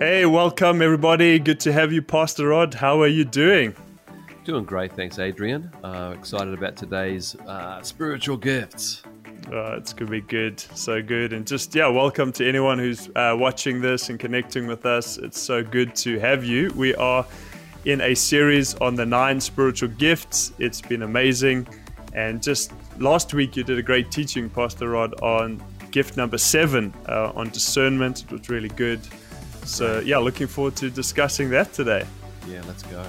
Hey, welcome everybody. Good to have you, Pastor Rod. How are you doing? Doing great, thanks, Adrian. Uh, excited about today's uh, spiritual gifts. Uh, it's going to be good. So good. And just, yeah, welcome to anyone who's uh, watching this and connecting with us. It's so good to have you. We are in a series on the nine spiritual gifts. It's been amazing. And just last week, you did a great teaching, Pastor Rod, on gift number seven uh, on discernment. It was really good. So yeah, looking forward to discussing that today. Yeah, let's go.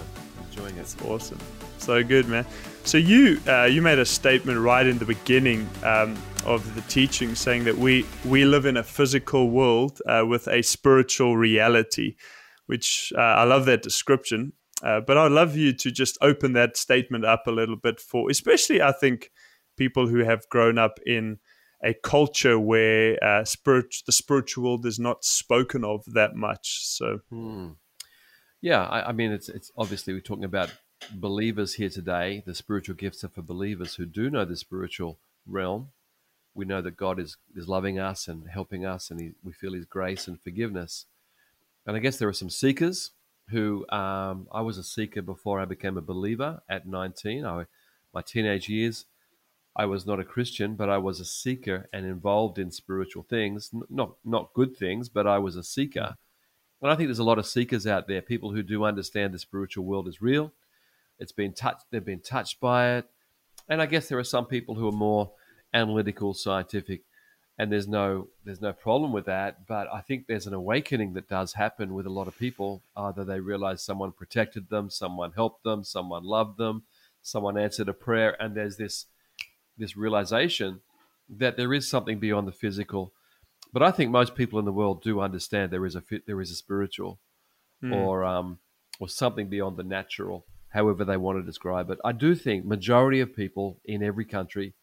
Enjoying it. It's awesome. So good, man. So you uh, you made a statement right in the beginning um, of the teaching, saying that we we live in a physical world uh, with a spiritual reality, which uh, I love that description. Uh, but I'd love you to just open that statement up a little bit for, especially I think people who have grown up in a culture where uh, spirit, the spiritual is not spoken of that much. So, hmm. yeah, I, I, mean, it's it's obviously we're talking about believers here today. The spiritual gifts are for believers who do know the spiritual realm. We know that God is is loving us and helping us, and he, we feel His grace and forgiveness. And I guess there are some seekers who um, I was a seeker before I became a believer at 19. I, my teenage years, I was not a Christian, but I was a seeker and involved in spiritual things. Not not good things, but I was a seeker. And I think there's a lot of seekers out there, people who do understand the spiritual world is real. It's been touched, they've been touched by it. And I guess there are some people who are more analytical, scientific, and there's no there's no problem with that. But I think there's an awakening that does happen with a lot of people. Either they realize someone protected them, someone helped them, someone loved them, someone answered a prayer, and there's this this realization that there is something beyond the physical. But I think most people in the world do understand there is a there is a spiritual, mm. or um, or something beyond the natural, however they want to describe it. I do think majority of people in every country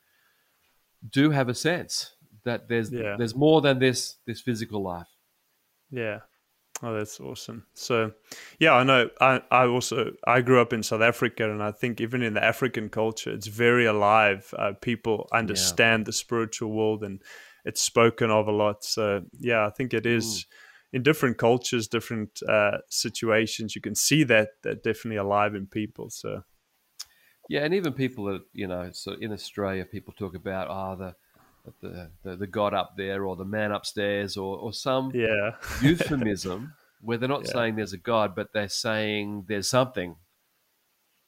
do have a sense that there's yeah. there's more than this this physical life. Yeah, Oh, that's awesome. So, yeah, I know. I, I also I grew up in South Africa, and I think even in the African culture, it's very alive. Uh, people understand yeah. the spiritual world, and it's spoken of a lot. So, yeah, I think it is Ooh. in different cultures, different uh, situations. You can see that that definitely alive in people. So, yeah, and even people that you know, so in Australia, people talk about ah oh, the the, the, the god up there or the man upstairs or, or some yeah. euphemism where they're not yeah. saying there's a god, but they're saying there's something.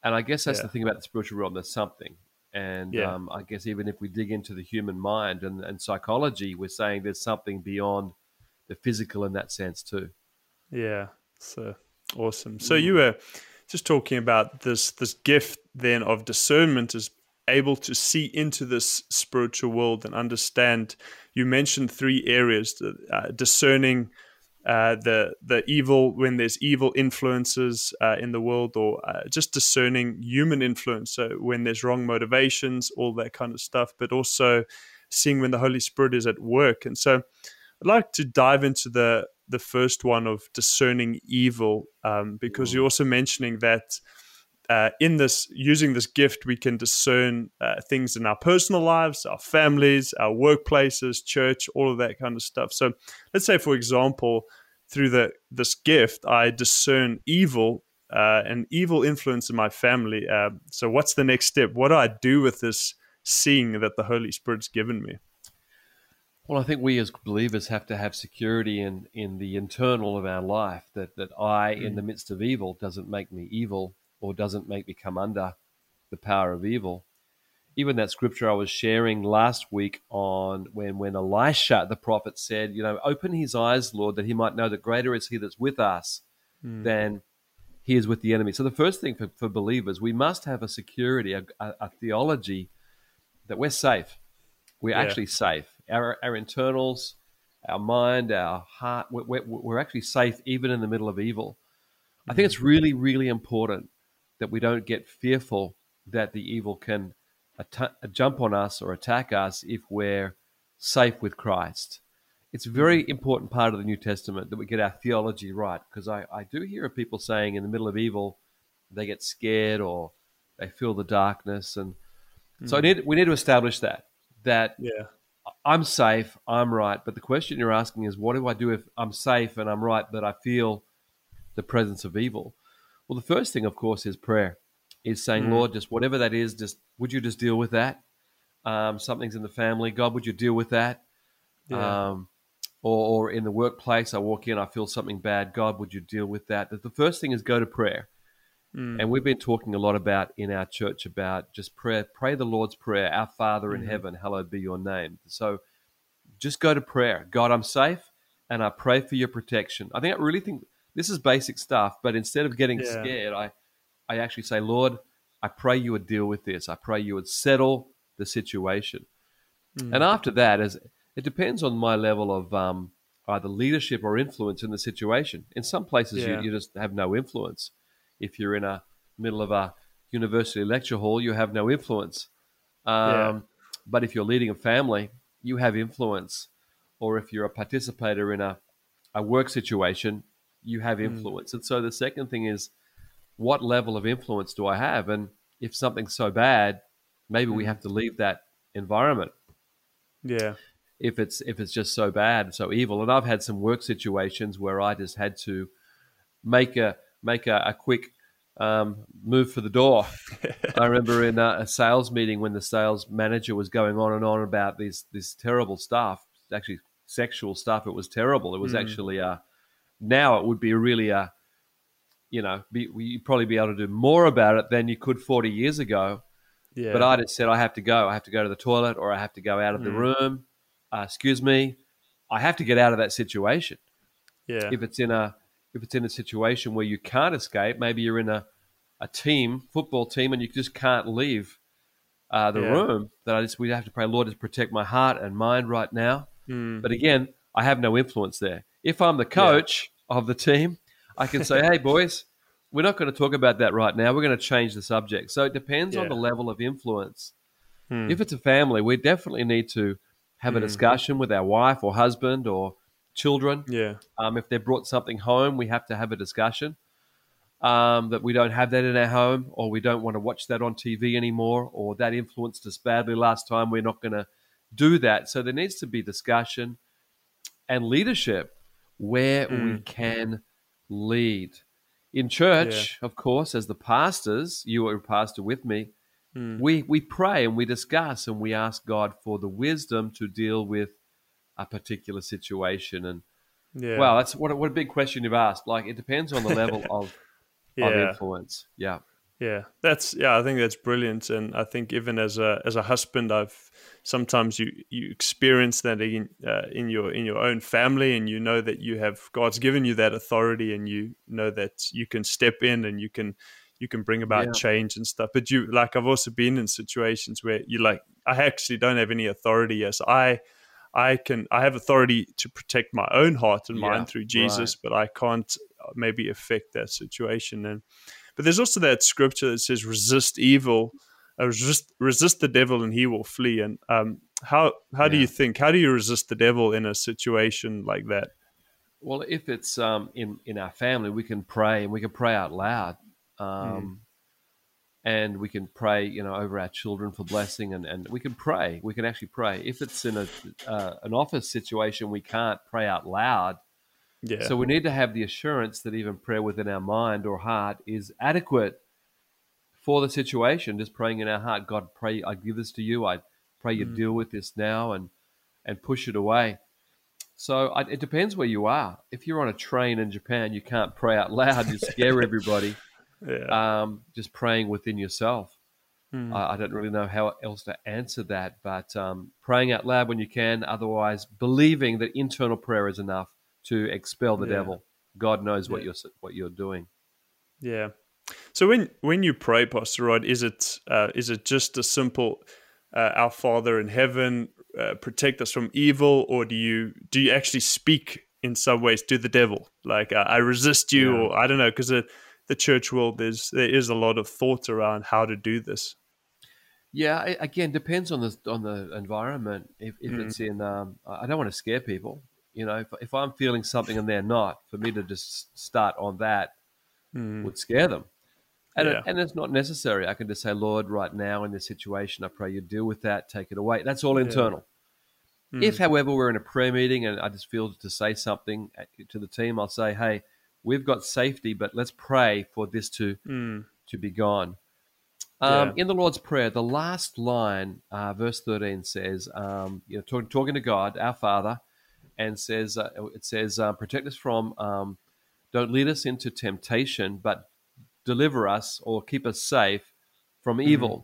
And I guess that's yeah. the thing about the spiritual realm. There's something. And yeah. um, I guess even if we dig into the human mind and, and psychology, we're saying there's something beyond the physical in that sense too. Yeah, so awesome. So you were just talking about this this gift then of discernment is able to see into this spiritual world and understand. You mentioned three areas: uh, discerning uh, the the evil when there's evil influences uh, in the world, or uh, just discerning human influence. So when there's wrong motivations, all that kind of stuff, but also seeing when the Holy Spirit is at work. And so, I'd like to dive into the the first one of discerning evil, um, because you're also mentioning that uh, in this using this gift we can discern uh, things in our personal lives our families our workplaces church all of that kind of stuff. So let's say for example through the this gift i discern evil uh, and evil influence in my family. Uh, so what's the next step? What do i do with this seeing that the holy spirit's given me? Well, I think we as believers have to have security in, in the internal of our life that, that I, mm. in the midst of evil, doesn't make me evil or doesn't make me come under the power of evil. Even that scripture I was sharing last week on when, when Elisha, the prophet, said, You know, open his eyes, Lord, that he might know that greater is he that's with us mm. than he is with the enemy. So, the first thing for, for believers, we must have a security, a, a, a theology that we're safe. We're yeah. actually safe. Our, our internals, our mind, our heart, we're, we're, actually safe even in the middle of evil. I think it's hmm. really, really important that we don't get fearful that the evil can att- jump on us or attack us if we're safe with Christ. It's a very important part of the New Testament that we get our theology right because I, I do hear of people saying in the middle of evil they get scared or they feel the darkness and mm. so I hmm. need we need to establish that that yeah I'm safe, I'm right. But the question you're asking is, what do I do if I'm safe and I'm right, but I feel the presence of evil? Well, the first thing, of course, is prayer. Is saying, Mm. Lord, just whatever that is, just would you just deal with that? Um, something's in the family, God, would you deal with that? Yeah. Um, or, or in the workplace, I walk in, I feel something bad. God, would you deal with that? The first thing is go to prayer. Mm. And we've been talking a lot about in our church about just prayer, pray the Lord's Prayer, Our Father in Mhm. heaven, hallowed be your name. So just go to prayer. God, I'm safe and I pray for your protection. I think I really think this is basic stuff, but instead of getting Yeah. scared, I, I actually say, Lord, I pray you would deal with this. I pray you would settle the situation. Mm. And after that, as it depends on my level of um, either leadership or influence in the situation. In some places, Yeah. you, you just have no influence. If you're in a middle of a university lecture hall, you have no influence. Um, Yeah. But if you're leading a family, you have influence. Or if you're a participator in a, a work situation, you have Mm. influence. And so the second thing is, what level of influence do I have? And if something's so bad, maybe we Mm. have to leave that environment yeah. if it's if it's just so bad, so evil. And I've had some work situations where I just had to make a make a, a quick um, move for the door. I remember in a, a sales meeting when the sales manager was going on and on about this this terrible stuff, actually sexual stuff. It was terrible. It was Mm. actually uh, now it would be really a you know be, you'd probably be able to do more about it than you could 40 years ago. Yeah. But I just said I have to go. I have to go to the toilet, or I have to go out of the Mm. room. Uh, excuse me. I have to get out of that situation. yeah. If it's in a if it's in a situation where you can't escape, maybe you're in a, a team football team and you just can't leave uh, the Yeah. room. That I just we have to pray, Lord, to protect my heart and mind right now. Mm. But again, I have no influence there. If I'm the coach of the team, I can say, "Hey, boys, we're not going to talk about that right now. We're going to change the subject." So it depends on the level of influence. Mm. If it's a family, we definitely need to have a Mm. discussion with our wife or husband or children. yeah. Um, if they've brought something home, we have to have a discussion. Um, that we don't have that in our home, or we don't want to watch that on TV anymore, or that influenced us badly last time. We're not going to do that. So there needs to be discussion and leadership where we Mm. can lead. In church, of course, as the pastors, you are a pastor with me, Mm. we we pray and we discuss and we ask God for the wisdom to deal with a particular situation. And Yeah. wow, that's what a, what a big question you've asked. Like it depends on the level of, of influence. Yeah, Yeah, that's yeah. I think that's brilliant, and I think even as a as a husband, I've sometimes you you experience that in uh, in your in your own family, and you know that you have God's given you that authority, and you know that you can step in and you can you can bring about Yeah. change and stuff. But you like I've also been in situations where you like I actually don't have any authority. Yes, I I can I have authority to protect my own heart and Yeah, mind through Jesus, but I can't uh, maybe affect that situation and. But there's also that scripture that says, "Resist evil, uh, resist resist the devil, and he will flee." And um, how how do you think? How do you resist the devil in a situation like that? Well, if it's um, in in our family, we can pray and we can pray out loud, um, and we can pray, you know, over our children for blessing, and, and we can pray. We can actually pray. If it's in a uh, an office situation, we can't pray out loud. Yeah, So we need to have the assurance that even prayer within our mind or heart is adequate for the situation. Just praying in our heart, God, pray, I give this to you. I pray you Mm. deal with this now and and push it away. So I, it depends where you are. If you're on a train in Japan, you can't pray out loud. You scare everybody. yeah, Um, just praying within yourself. Mm. I, I don't really know how else to answer that, but um, praying out loud when you can. Otherwise, believing that internal prayer is enough to expel the Yeah. devil. God knows what Yeah. you're what you're doing. yeah. So when when you pray, Pastor Rod, is it uh, is it just a simple uh, "Our Father in heaven, uh, protect us from evil," or do you do you actually speak in some ways to the devil, like uh, "I resist you," Yeah. or I don't know, because the, the church world there's there is a lot of thought around how to do this. Yeah, it, again, depends on the on the environment. If, if Mm. it's in, um, I don't want to scare people. You know, if, if I'm feeling something and they're not, for me to just start on that Mm. would scare them. And, Yeah. it, and it's not necessary. I can just say, Lord, right now in this situation, I pray you deal with that, take it away. That's all Yeah. internal. If, however, we're in a prayer meeting and I just feel to say something to the team, I'll say, "Hey, we've got safety, but let's pray for this to Mm. to be gone." Um, Yeah. In the Lord's Prayer, the last line, uh, verse thirteen says, um, "You know, talk, talking to God, our Father, and says uh, it says, uh, protect us from, um, don't lead us into temptation, but deliver us or keep us safe from evil."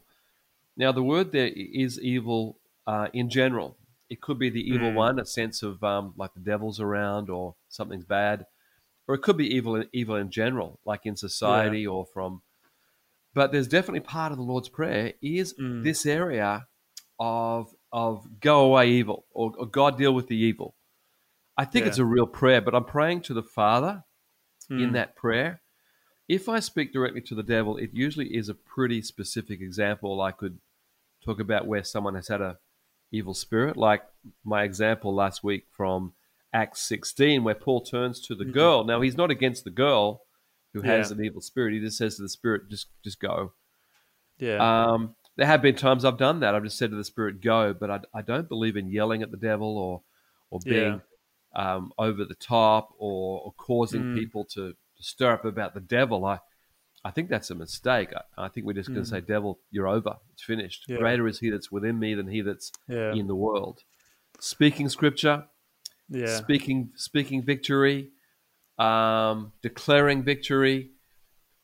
Now, the word there is evil uh, in general. It could be the evil Mm. one, a sense of um, like the devil's around or something's bad, or it could be evil, evil in general, like in society or from. But there's definitely part of the Lord's Prayer is Mm. this area of of go away evil or, or God deal with the evil. I think Yeah. it's a real prayer, but I'm praying to the Father in Mm. that prayer. If I speak directly to the devil, it usually is a pretty specific example. I could talk about where someone has had a evil spirit, like my example last week from Acts 16, where Paul turns to the Mhm. girl. Now he's not against the girl who has Yeah. an evil spirit. He just says to the spirit, "Just, just go." Yeah. Um, there have been times I've done that. I've just said to the spirit, "Go," but I, I don't believe in yelling at the devil or or being um, over the top or, or causing Mm. people to, to stir up about the devil. I I think that's a mistake. I, I think we're just going Mm. to say, "Devil, you're over. It's finished. Yeah. Greater is He that's within me than He that's yeah. in the world." Speaking Scripture, yeah. speaking speaking victory, um, declaring victory.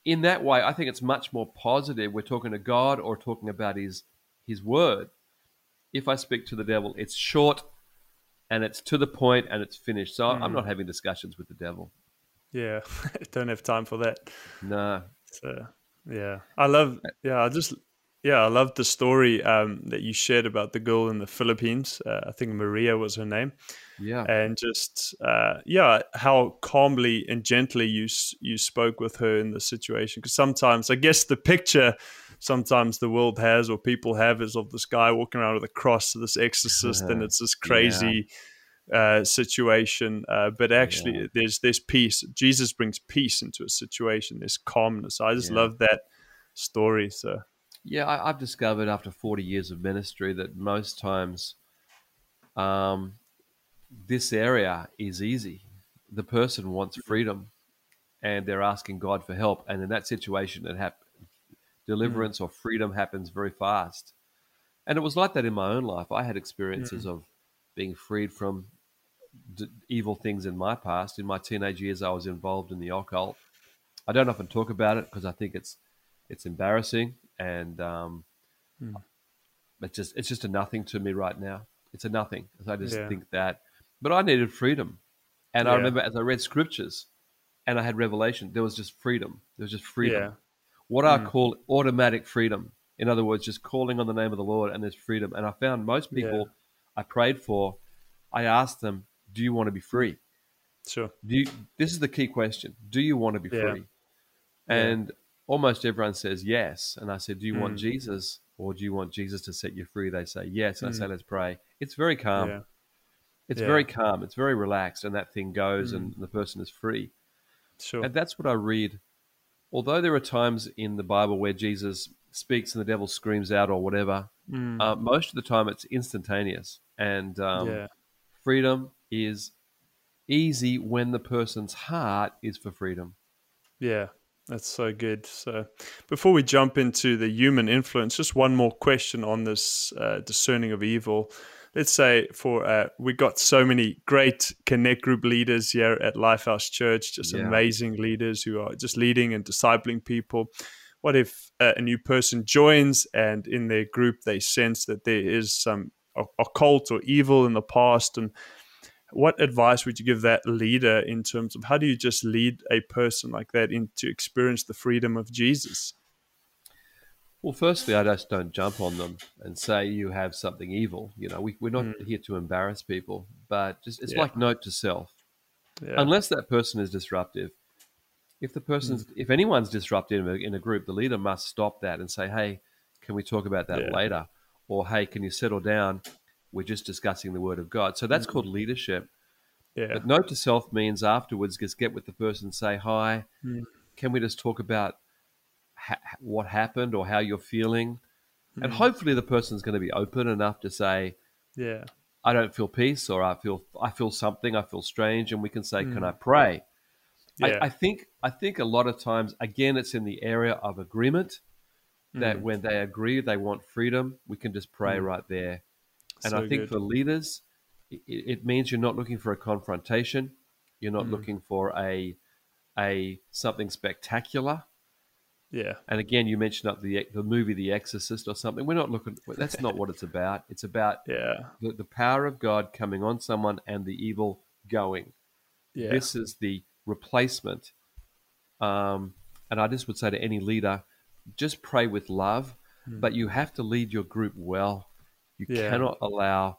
In that way, I think it's much more positive. We're talking to God or talking about His His Word. If I speak to the devil, it's short and it's to the point and it's finished. So I'm Mm. not having discussions with the devil. Yeah. Don't have time for that. No. So yeah, I love. Yeah, I just yeah, I love the story um, that you shared about the girl in the Philippines. Uh, I think Maria was her name, Yeah. and just uh, yeah, how calmly and gently you you spoke with her in the situation. Because sometimes, I guess, the picture sometimes the world has or people have is of this guy walking around with a cross, this exorcist, and it's this crazy. Uh, situation, uh, but actually, Yeah. there's there's peace. Jesus brings peace into a situation. There's calmness. I just Yeah. love that story. So Yeah, I, I've discovered after 40 years of ministry that most times um, this area is easy. The person wants freedom and they're asking God for help. And in that situation, it hap- deliverance or freedom happens very fast. And it was like that in my own life. I had experiences of being freed from d- evil things in my past. In my teenage years, I was involved in the occult. I don't often talk about it because I think it's it's embarrassing and um, Hmm. it's just it's just a nothing to me right now. It's a nothing. I just Yeah. think that. But I needed freedom, and I remember as I read scriptures, and I had revelation. There was just freedom. There was just freedom. Yeah. What I Mm. call automatic freedom. In other words, just calling on the name of the Lord, and there's freedom. And I found most people I prayed for, I asked them, "Do you want to be free?" sure. Do you, this is the key question. Do you want to be Yeah. free? And almost everyone says yes. And I said, Do you want Mm. Jesus or do you want Jesus to set you free? They say yes. And I say, Mm. Let's pray. It's very calm. yeah. It's Yeah. very calm. It's very relaxed. And that thing goes Mm. and the person is free. Sure. And that's what I read. Although there are times in the Bible where Jesus speaks and the devil screams out or whatever, Mm. uh, most of the time it's instantaneous. And um, yeah. freedom is easy when the person's heart is for freedom. Yeah. That's so good. So, before we jump into the human influence, just one more question on this uh, discerning of evil. Let's say for uh, we got so many great connect group leaders here at Lifehouse Church, just Yeah. amazing leaders who are just leading and discipling people. What if uh, a new person joins and in their group they sense that there is some occult or evil in the past and what advice would you give that leader in terms of how do you just lead a person like that into experience the freedom of Jesus? Well, firstly, I just don't jump on them and say you have something evil. You know, we, we're not mm. here to embarrass people, but just it's Yeah. like note to self. Yeah. Unless that person is disruptive, if the person's mm. if anyone's disruptive in a, in a group, the leader must stop that and say, "Hey, can we talk about that Yeah. later?" Or, "Hey, can you settle down? We're just discussing the Word of God." So that's called mm. leadership. yeah. But note to self means afterwards just get with the person, say hi. Mm. Can we just talk about ha- what happened or how you're feeling? Hmm. And hopefully the person's going to be open enough to say, Yeah. I don't feel peace, or I feel I feel something, I feel strange, and we can say, Mm. "Can I pray?" Yeah. I, I think I think a lot of times, again, it's in the area of agreement that Mm. when they agree they want freedom, we can just pray Mm. right there. And So I think good. for leaders, it, it means you're not looking for a confrontation. You're not Mm. looking for a a something spectacular. Yeah. And again, you mentioned up the the movie The Exorcist or something. We're not looking. That's not what it's about. It's about Yeah. the, the power of God coming on someone and the evil going. Yeah. This is the replacement. Um, and I just would say to any leader, just pray with love, Hmm. but you have to lead your group well. You Yeah. cannot allow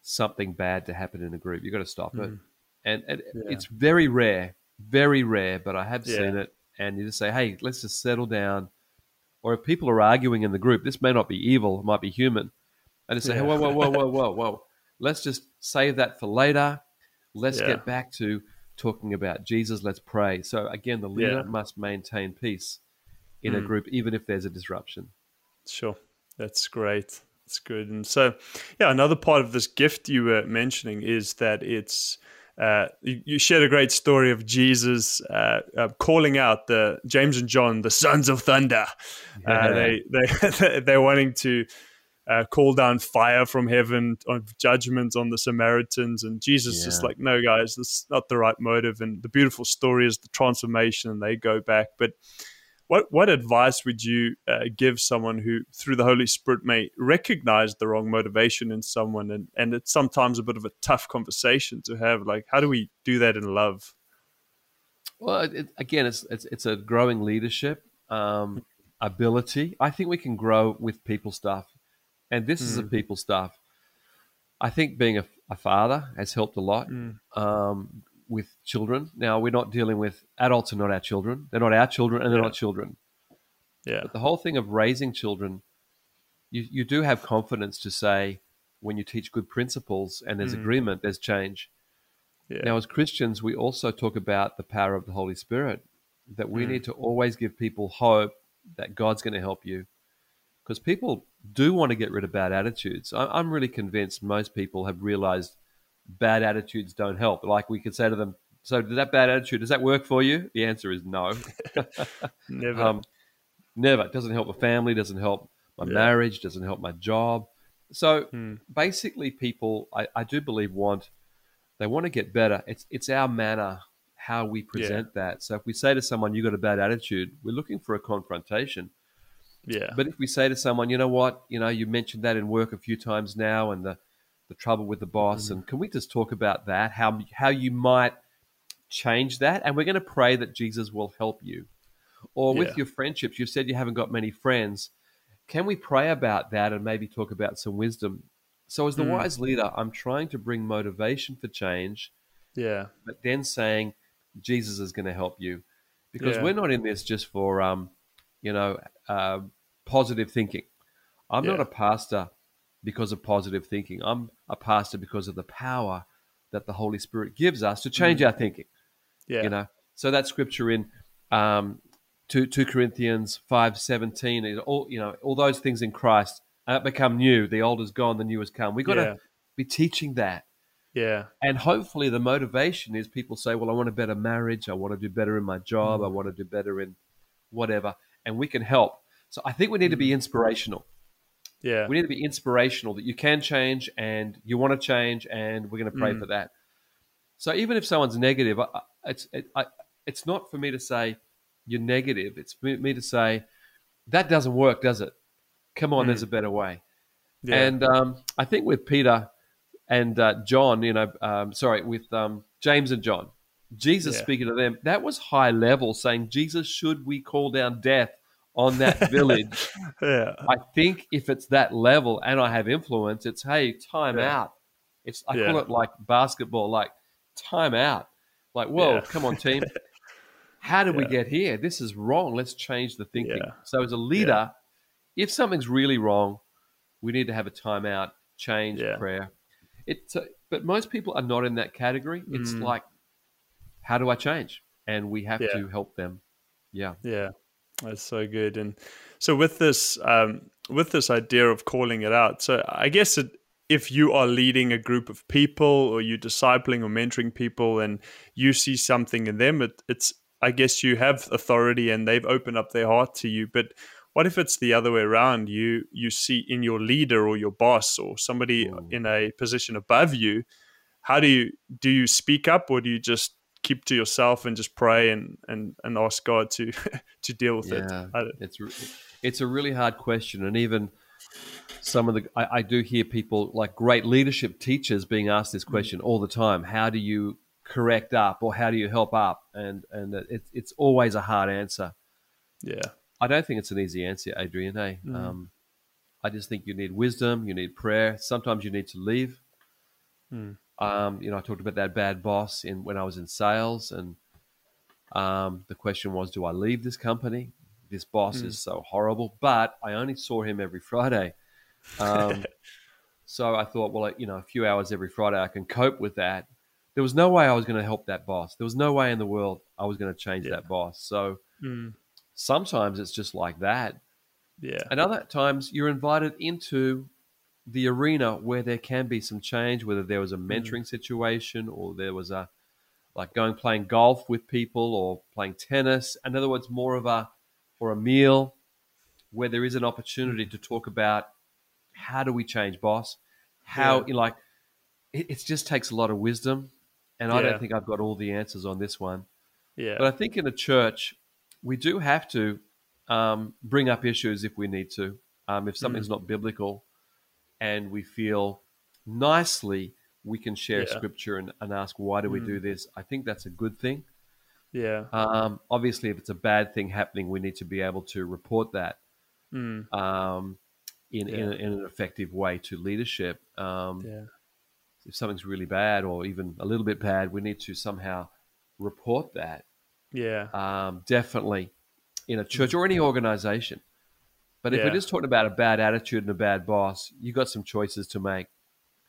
something bad to happen in a group. You've got to stop it. Mm. And, and Yeah. it's very rare, very rare, but I have seen it. And you just say, hey, let's just settle down. Or if people are arguing in the group, this may not be evil, it might be human. And just say, Yeah. hey, whoa, whoa, whoa, whoa, whoa, whoa. Let's just save that for later. Let's Yeah. get back to talking about Jesus. Let's pray. So again, the leader Yeah. must maintain peace in a Mm. group, even if there's a disruption. Sure. That's great. That's good. And so, yeah, another part of this gift you were mentioning is that it's, uh, you, you shared a great story of Jesus uh, uh, calling out the James and John, the sons of thunder. Uh, Yeah. they, they, they're wanting to uh, call down fire from heaven on judgment on the Samaritans. And Jesus is like, no, guys, this is not the right motive. And the beautiful story is the transformation, and they go back. But what what advice would you uh, give someone who, through the Holy Spirit, may recognize the wrong motivation in someone, and and it's sometimes a bit of a tough conversation to have. Like, how do we do that in love? Well, it, again, it's, it's it's a growing leadership um, ability. I think we can grow with people stuff, and this is a Mm. people stuff. I think being a, a father has helped a lot Mm. um, with children. Now we're not dealing with adults are not our children. They're not our children, and they're Yeah. not children. Yeah, But the whole thing of raising children, you you do have confidence to say when you teach good principles and there's Mm. agreement, there's change. yeah, Now, as Christians, we also talk about the power of the Holy Spirit, that we Mm. need to always give people hope that God's going to help you. Because people do want to get rid of bad attitudes. I- I'm really convinced most people have realized bad attitudes don't help. Like we could say to them, So, did that bad attitude, does that work for you? The answer is no. never. Um, never. It doesn't help my family, doesn't help my Yeah. marriage, doesn't help my job. So Mm. basically, people, I, I do believe, want they want to get better. It's it's our manner, how we present that. So if we say to someone, "You got a bad attitude," we're looking for a confrontation. yeah, But if we say to someone, "You know what? You know, you mentioned that in work a few times now, and the the trouble with the boss, Mm-hmm. and can we just talk about that? How how you might change that? And we're going to pray that Jesus will help you. Or Yeah. with your friendships, you've said you haven't got many friends. Can we pray about that and maybe talk about some wisdom? So, as the Mm. wise leader, I'm trying to bring motivation for change, yeah, but then saying Jesus is going to help you, because Yeah. we're not in this just for, um, you know, uh, positive thinking. I'm not a pastor because of positive thinking. I'm a pastor because of the power that the Holy Spirit gives us to change our thinking yeah, you know? So that scripture in um 2, 2 corinthians 5 17 is all you know all those things in christ uh, become new. The old is gone the new has come. We've got Yeah. to be teaching that. Yeah, and hopefully the motivation is people say well i want a better marriage. I want to do better in my job. I Mm. want to do better in whatever. And we can help. So i think we need to Mm. be inspirational yeah, we need to be inspirational that you can change and you want to change, and we're going to pray Mm. for that. So even if someone's negative, I- it's it, I, it's not for me to say you're negative. It's for me to say that doesn't work, does it? Come on, Mm. there's a better way. yeah, And um, I think with Peter and uh, John, you know, um, sorry, with um, James and John, Jesus Yeah. speaking to them, that was high level, saying, Jesus, should we call down death on that village? yeah, I think if it's that level and I have influence, it's hey, time Yeah. out. It's I Yeah. call it like basketball, like time out. Like, whoa, Yeah. come on, team. How did we get here? This is wrong. Let's change the thinking. So as a leader, if something's really wrong, we need to have a timeout, change prayer. It's uh, but most people are not in that category. It's Mm. like, how do I change? And we have to help them. Yeah. Yeah, that's so good. And so with this, um, with this idea of calling it out, so I guess it if you are leading a group of people or you're discipling or mentoring people and you see something in them, it, it's I guess you have authority and they've opened up their heart to you. But what if it's the other way around? You you see in your leader or your boss or somebody mm. in a position above you. How do you do you speak up or do you just keep to yourself and just pray and and, and ask God to to deal with yeah, it? It's it's a really hard question, and even some of the I, I, do hear people like great leadership teachers being asked this mm. question all the time. How do you correct up, or how do you help up? And and it, it's always a hard answer. Yeah, I don't think it's an easy answer, Adrian. Eh? Mm. Um, I just think you need wisdom, you need prayer. Sometimes you need to leave. Mm. Um, you know, I talked about that bad boss in when I was in sales, and um, the question was, do I leave this company? This boss mm. is so horrible, but I only saw him every Friday. Um, so I thought, well, you know, a few hours every Friday, I can cope with that. There was no way I was going to help that boss. There was no way in the world I was going to change yeah. that boss. So mm. sometimes it's just like that. Yeah. And other times you're invited into the arena where there can be some change, whether there was a mm. mentoring situation or there was a like going playing golf with people or playing tennis. In other words, more of a or a meal where there is an opportunity to talk about how do we change, boss? How yeah. like it, it, just takes a lot of wisdom, and I don't think I've got all the answers on this one. Yeah, but I think in a church we do have to um, bring up issues if we need to. Um, if something's mm. not biblical, and we feel nicely we can share yeah. scripture and, and, ask why do we mm. do this i think that's a good thing yeah um, obviously if it's a bad thing happening we need to be able to report that mm. um, in, yeah. in, in, an effective way to leadership um, yeah. if something's really bad or even a little bit bad we need to somehow report that yeah um, definitely in a church or any organization but if yeah. we're just talking about a bad attitude and a bad boss, you got some choices to make.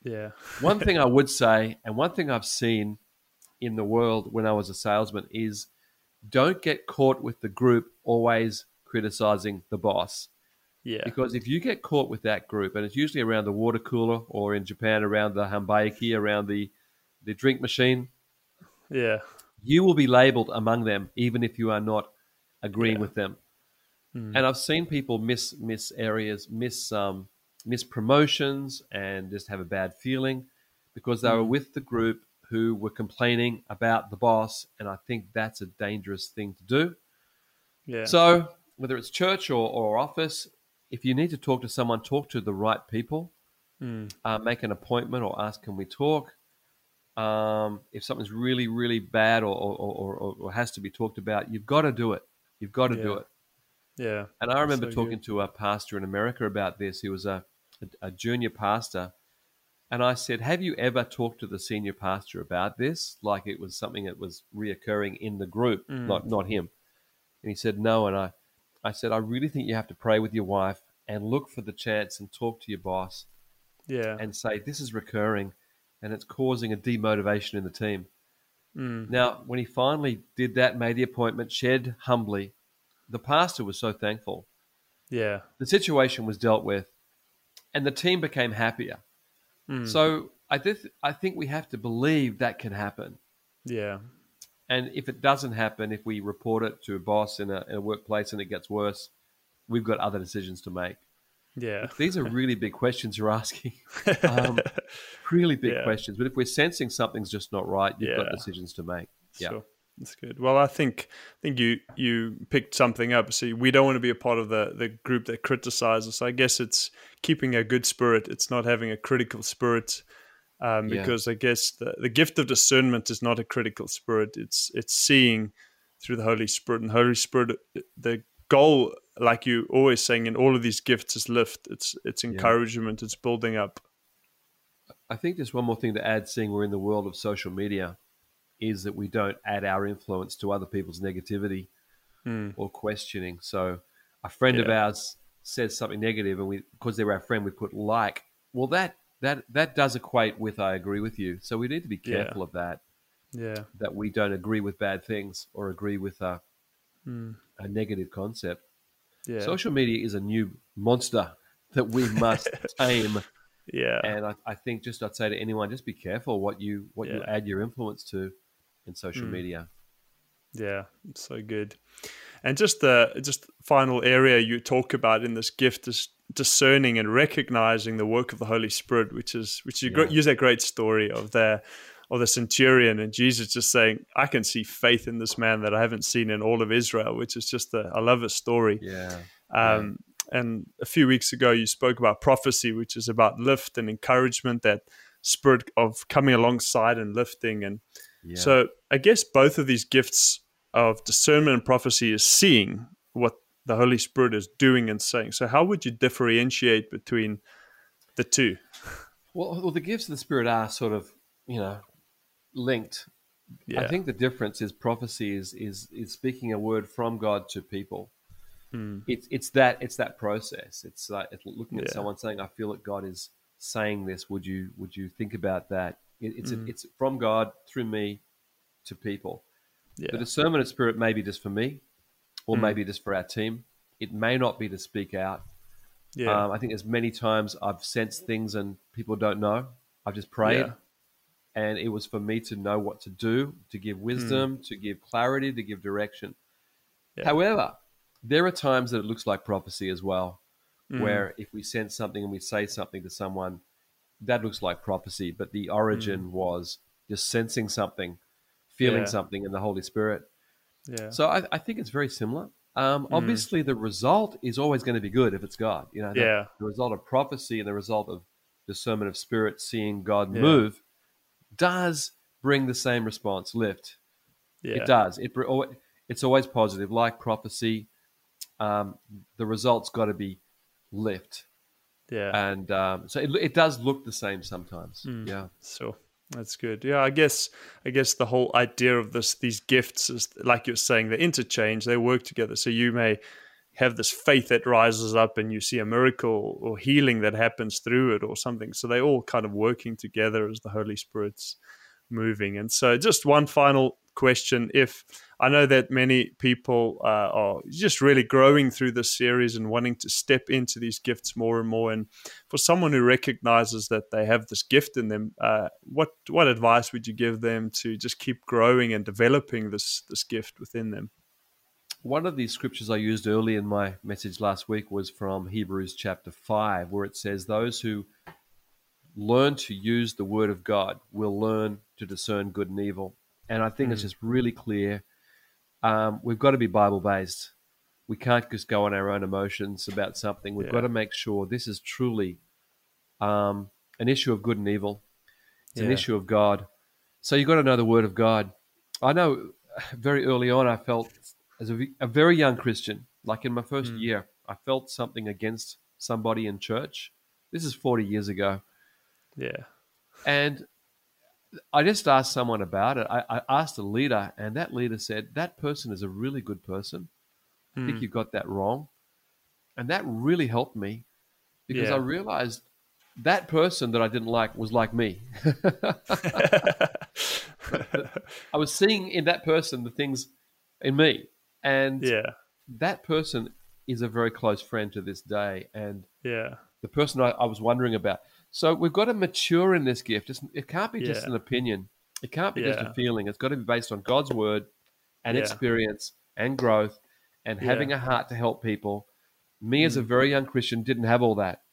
Yeah. one thing I would say, and one thing I've seen in the world when I was a salesman is don't get caught with the group always criticizing the boss. Yeah. Because if you get caught with that group, and it's usually around the water cooler or in Japan around the hanbaiki, around the, the drink machine. Yeah. You will be labeled among them, even if you are not agreeing yeah. with them. Mm. And I've seen people miss miss areas, miss um, miss promotions, and just have a bad feeling because they mm. were with the group who were complaining about the boss, and I think that's a dangerous thing to do. Yeah. So whether it's church or, or office, if you need to talk to someone, talk to the right people. Mm. Uh, make an appointment or ask, can we talk? Um, if something's really, really bad or, or, or, or, has to be talked about, you've got to do it. You've got to yeah. do it. Yeah. And I remember so talking good. to a pastor in America about this. He was a, a, a, junior pastor. And I said, Have you ever talked to the senior pastor about this? Like it was something that was reoccurring in the group, mm. not, not him. And he said, No. And I, I said, I really think you have to pray with your wife and look for the chance and talk to your boss. Yeah. And say, This is recurring and it's causing a demotivation in the team. Mm. Now, when he finally did that, made the appointment, shared humbly, the pastor was so thankful. Yeah. The situation was dealt with and the team became happier. Mm. So I, th- I think we have to believe that can happen. Yeah. And if it doesn't happen, if we report it to a boss in a, in a workplace and it gets worse, we've got other decisions to make. Yeah. These are really big questions you're asking. Um, really big yeah. questions. But if we're sensing something's just not right, you've yeah. got decisions to make. Yeah. Sure. That's good. Well, I think I think you you picked something up. See, we don't want to be a part of the the group that criticizes. So I guess it's keeping a good spirit. It's not having a critical spirit, um, because yeah. I guess the the gift of discernment is not a critical spirit. It's it's seeing through the Holy Spirit, and Holy Spirit. The goal, like you always saying, in all of these gifts is lift. It's it's encouragement. Yeah. It's building up. I think there's one more thing to add. Seeing we're in the world of social media is that we don't add our influence to other people's negativity mm. or questioning. So a friend yeah. of ours says something negative, and we because they're our friend, we put like. Well, that that that does equate with I agree with you. So we need to be careful yeah. of that. Yeah, that we don't agree with bad things or agree with a mm. a negative concept. Yeah. Social media is a new monster that we must tame Yeah. And I, I think just I'd say to anyone, just be careful what you what you add your influence to in social Mm. media. Yeah, so good. And just the just final area you talk about in this gift is discerning and recognizing the work of the Holy Spirit, which is which you Yeah. use that great story of the of the centurion and Jesus just saying, "I can see faith in this man that I haven't seen in all of Israel," which is just a I love a story. Yeah. Um, And a few weeks ago, you spoke about prophecy, which is about lift and encouragement, that spirit of coming alongside and lifting and yeah. so I guess both of these gifts of discernment and prophecy is seeing what the Holy Spirit is doing and saying. So how would you differentiate between the two? well, well, the gifts of the Spirit are sort of you know linked. Yeah. I think the difference is prophecy is is is speaking a word from God to people. Hmm. It's it's that it's that process. It's like it's looking at Yeah. someone saying, "I feel that God is saying this. Would you would you think about that?" It, it's Mm. it's from God through me to people. yeah. The discernment of spirit may be just for me, or Mm. maybe just for our team. It may not be to speak out. yeah. Um, I think there's many times I've sensed things and people don't know. I've just prayed, Yeah. and it was for me to know what to do, to give wisdom, to give clarity, to give direction. Yeah. However, there are times that it looks like prophecy as well, Mm. where if we sense something and we say something to someone, that looks like prophecy, but the origin was just sensing something, feeling Yeah. something in the Holy Spirit. yeah. So I, I think it's very similar. Um, Obviously, the result is always going to be good if it's God. You know, the, Yeah. the result of prophecy and the result of discernment of spirit, seeing God Yeah. move, does bring the same response, lift. yeah. It does. It it's always positive. Like prophecy, um, the result's got to be lift, Yeah. and um, so it, it does look the same sometimes. Mm. Yeah, So that's good. Yeah, I guess I guess the whole idea of this these gifts is like you're saying, they interchange, they work together. So you may have this faith that rises up and you see a miracle or healing that happens through it or something. So they all kind of working together as the Holy Spirit's moving. And so just one final question if I know that many people uh, are just really growing through this series and wanting to step into these gifts more and more. And for someone who recognizes that they have this gift in them, uh, what what advice would you give them to just keep growing and developing this this gift within them? One of the scriptures I used early in my message last week was from Hebrews chapter 5, where it says, Those who learn to use the word of God will learn to discern good and evil. And I think it's just really clear. Um, we've got to be Bible based. We can't just go on our own emotions about something. We've Yeah. got to make sure this is truly um, an issue of good and evil. It's an issue of God. So you've got to know the word of God. I know very early on, I felt as a very young Christian, like in my first Mm. year, I felt something against somebody in church. This is 40 years ago. Yeah. And I just asked someone about it. I, I asked a leader, and that leader said, That person is a really good person. I think Mm. you got that wrong. And that really helped me because Yeah. I realized that person that I didn't like was like me. I was seeing in that person the things in me. And yeah. that person is a very close friend to this day. And Yeah. the person I, I was wondering about. So we've got to mature in this gift. It's, it can't be just Yeah. an opinion. It can't be just a feeling. It's got to be based on God's word and Yeah. experience and growth and Yeah. having a heart to help people. Me as a Mm. very young Christian didn't have all that.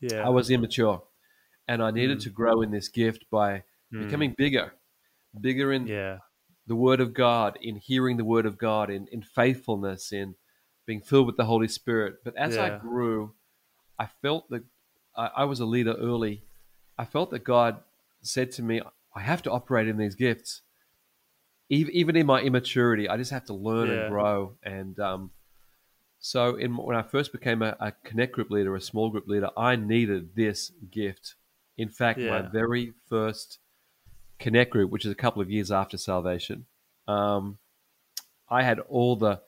Yeah. I was immature. And I needed Mm. to grow in this gift by Mm. becoming bigger, bigger in Yeah. the word of God, in hearing the word of God, in, in faithfulness, in being filled with the Holy Spirit. But as I grew, I felt that I, I was a leader early. I felt that God said to me, I have to operate in these gifts. Even, even in my immaturity, I just have to learn Yeah. and grow. And um, so, in, when I first became a, a connect group leader, a small group leader, I needed this gift. In fact, my very first connect group, which is a couple of years after salvation, um, I had all the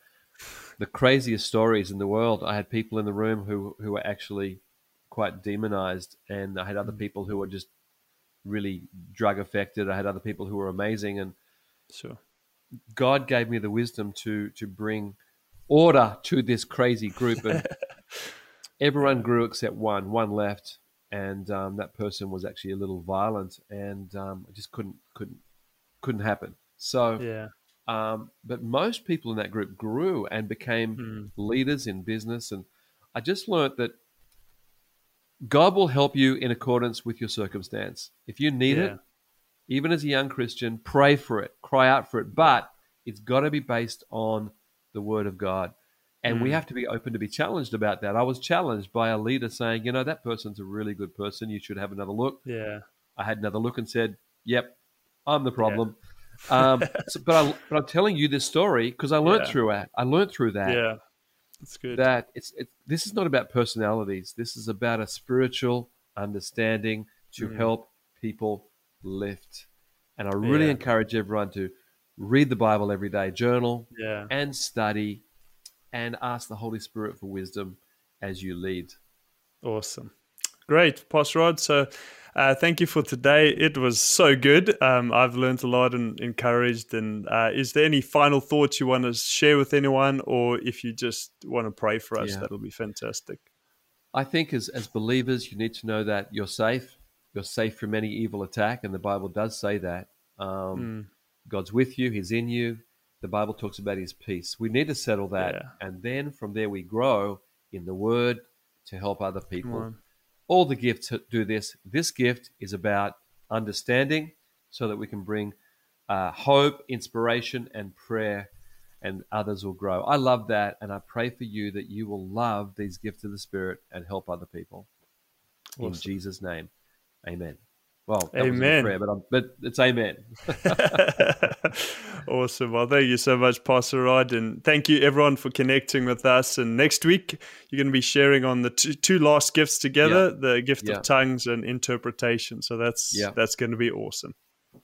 the craziest stories in the world. I had people in the room who who were actually quite demonized, and I had other people who were just really drug affected. I had other people who were amazing, and Sure. God gave me the wisdom to to bring order to this crazy group, and everyone grew except one. One left, and um, that person was actually a little violent, and um, it just couldn't couldn't couldn't happen. So, Yeah. um, but most people in that group grew and became Mm. leaders in business, and I just learnt that God will help you in accordance with your circumstance. If you need Yeah. it, even as a young Christian, pray for it, cry out for it, but it's got to be based on the Word of God. And we Mm. have to be open to be challenged about that. I was challenged by a leader saying, you know, that person's a really good person. You should have another look. Yeah. I had another look and said, "Yep, I'm the problem." um, so, but, I, but I'm telling you this story because I learned Yeah. through it. I learned through that Yeah. That's good. that it's it, this is not about personalities. This is about a spiritual understanding to Mm. help people lift. And I really Yeah. encourage everyone to read the Bible every day, journal, yeah. and study, and ask the Holy Spirit for wisdom as you lead. Awesome. Great, Pastor Rod. So uh, thank you for today. It was so good. Um, I've learned a lot and encouraged. And uh, is there any final thoughts you want to share with anyone, or if you just want to pray for us, Yeah. that'll be fantastic. I think as, as believers, you need to know that you're safe. You're safe from any evil attack, and the Bible does say that. Um, Mm, God's with you, He's in you. The Bible talks about His peace. We need to settle that. Yeah. And then from there, we grow in the Word to help other people. All the gifts do this. This gift is about understanding so that we can bring uh, hope, inspiration, and prayer, and others will grow. I love that. And I pray for you that you will love these gifts of the Spirit and help other people. In Jesus' name. Amen. Well, that wasn't a Amen. prayer, but, I'm, but it's amen. awesome. Well, thank you so much, Pastor Rod. And thank you, everyone, for connecting with us. And next week, you're going to be sharing on the two, two last gifts together the gift Yeah. of tongues and interpretation. So that's Yeah. that's going to be awesome.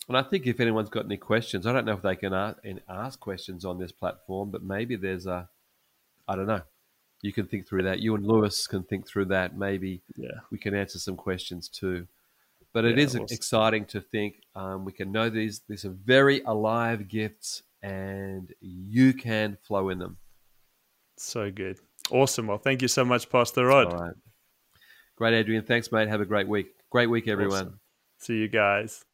And I think if anyone's got any questions, I don't know if they can ask, ask questions on this platform, but maybe there's a, I don't know. You can think through that. You and Lewis can think through that. Maybe Yeah. we can answer some questions too. But it Yeah, is awesome. exciting to think um, we can know these. These are very alive gifts, and you can flow in them. So good. Awesome. Well, thank you so much, Pastor Rod. Right. Great, Adrian. Thanks, mate. Have a great week. Great week, everyone. Awesome. See you guys.